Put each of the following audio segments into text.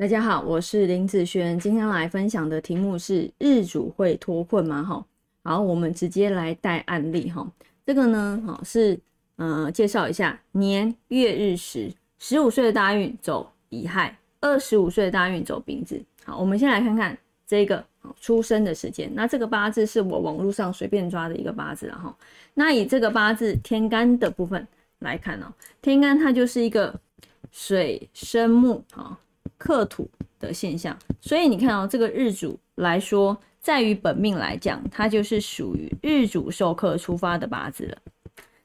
大家好，我是林子轩，今天来分享的题目是日主会脱困吗？哈，好，我们直接来带案例哈。这个呢，哈是呃介绍一下年月日时，十五岁的大运走乙亥，二十五岁的大运走丙子。好，我们先来看看这个出生的时间。那这个八字是我网络上随便抓的一个八字了哈。那以这个八字天干的部分来看哦，天干它就是一个水生木哈。克土的现象，所以你看哦，这个日主来说，在于本命来讲，它就是属于日主受克出发的八字了。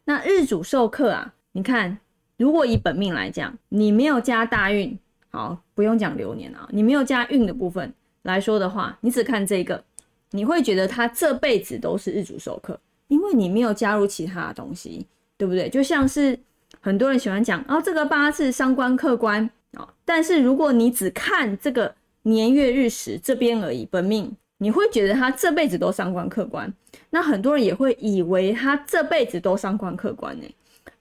那日主受克啊，你看，如果以本命来讲，你没有加大运，好，不用讲流年啊，你没有加运的部分来说的话，你只看这个，你会觉得他这辈子都是日主受克，因为你没有加入其他的东西，对不对？就像是很多人喜欢讲，哦，这个八字伤官客但是如果你只看这个年月日时这边而已，本命你会觉得他这辈子都伤官客观，那很多人也会以为他这辈子都伤官客观呢。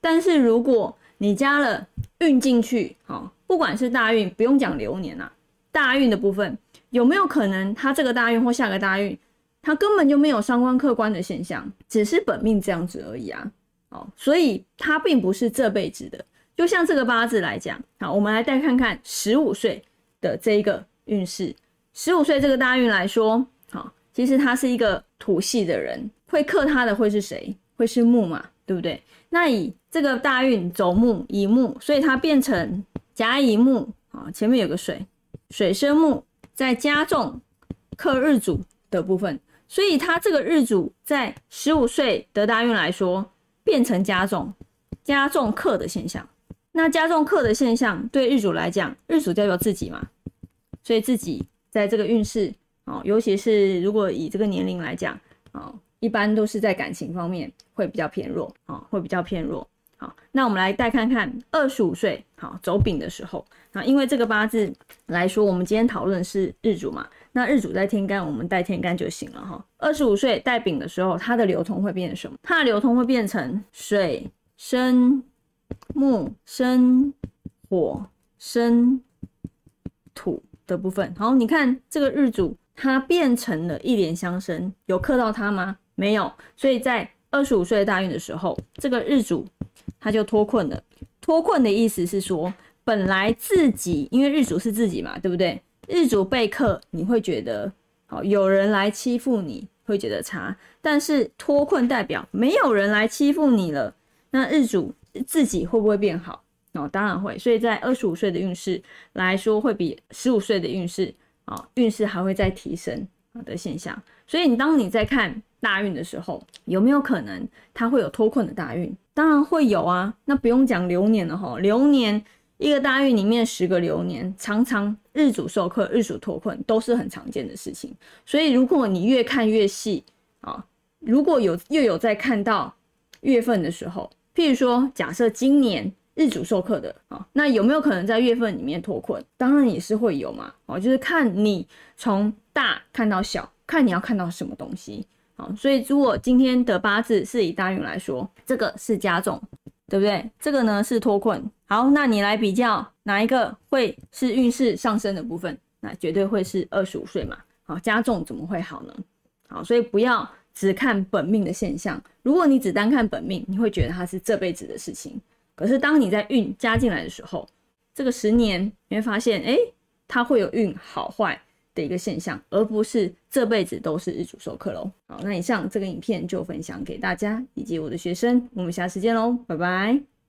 但是如果你加了运进去，好，不管是大运，不用讲流年啊，大运的部分有没有可能他这个大运或下个大运，他根本就没有伤官客观的现象，只是本命这样子而已啊。哦，所以他并不是这辈子的。就像这个八字来讲，好，我们来再看看十五岁的这一个运势。十五岁这个大运来说，好，其实他是一个土系的人，会克他的会是谁？会是木嘛，对不对？那以这个大运走木，乙木，所以它变成甲乙木，啊，前面有个水，水生木，在加重克日主的部分，所以他这个日主在十五岁的大运来说，变成加重加重克的现象。那加重克的现象，对日主来讲，日主代表自己嘛，所以自己在这个运势哦，尤其是如果以这个年龄来讲哦，一般都是在感情方面会比较偏弱啊，会比较偏弱。好，那我们来再看看二十五岁好走丙的时候，那因为这个八字来说，我们今天讨论是日主嘛，那日主在天干，我们带天干就行了哈。二十五岁带丙的时候，它的流通会变成什么？它的流通会变成水生。木生火生土的部分，好，你看这个日主，它变成了一连相生，有克到它吗？没有，所以在二十五岁大运的时候，这个日主他就脱困了。脱困的意思是说，本来自己因为日主是自己嘛，对不对？日主被克，你会觉得好，有人来欺负你会觉得差，但是脱困代表没有人来欺负你了，那日主。自己会不会变好哦？当然会，所以在二十五岁的运势来说，会比十五岁的运势啊，运势还会再提升的现象。所以你当你在看大运的时候，有没有可能它会有脱困的大运？当然会有啊。那不用讲流年了哈，流年一个大运里面十个流年，常常日主受克、日主脱困都是很常见的事情。所以如果你越看越细啊，如果有又有在看到月份的时候。譬如说，假设今年日主授课的啊，那有没有可能在月份里面脱困？当然也是会有嘛，哦，就是看你从大看到小，看你要看到什么东西，好，所以如果今天的八字是以大运来说，这个是加重，对不对？这个呢是脱困，好，那你来比较哪一个会是运势上升的部分？那绝对会是二十五岁嘛，好，加重怎么会好呢？好，所以不要。只看本命的现象，如果你只单看本命，你会觉得它是这辈子的事情。可是当你在运加进来的时候，这个十年你会发现，哎，它会有运好坏的一个现象，而不是这辈子都是日主授课喽。好，那以上这个影片就分享给大家以及我的学生，我们下次见喽，拜拜。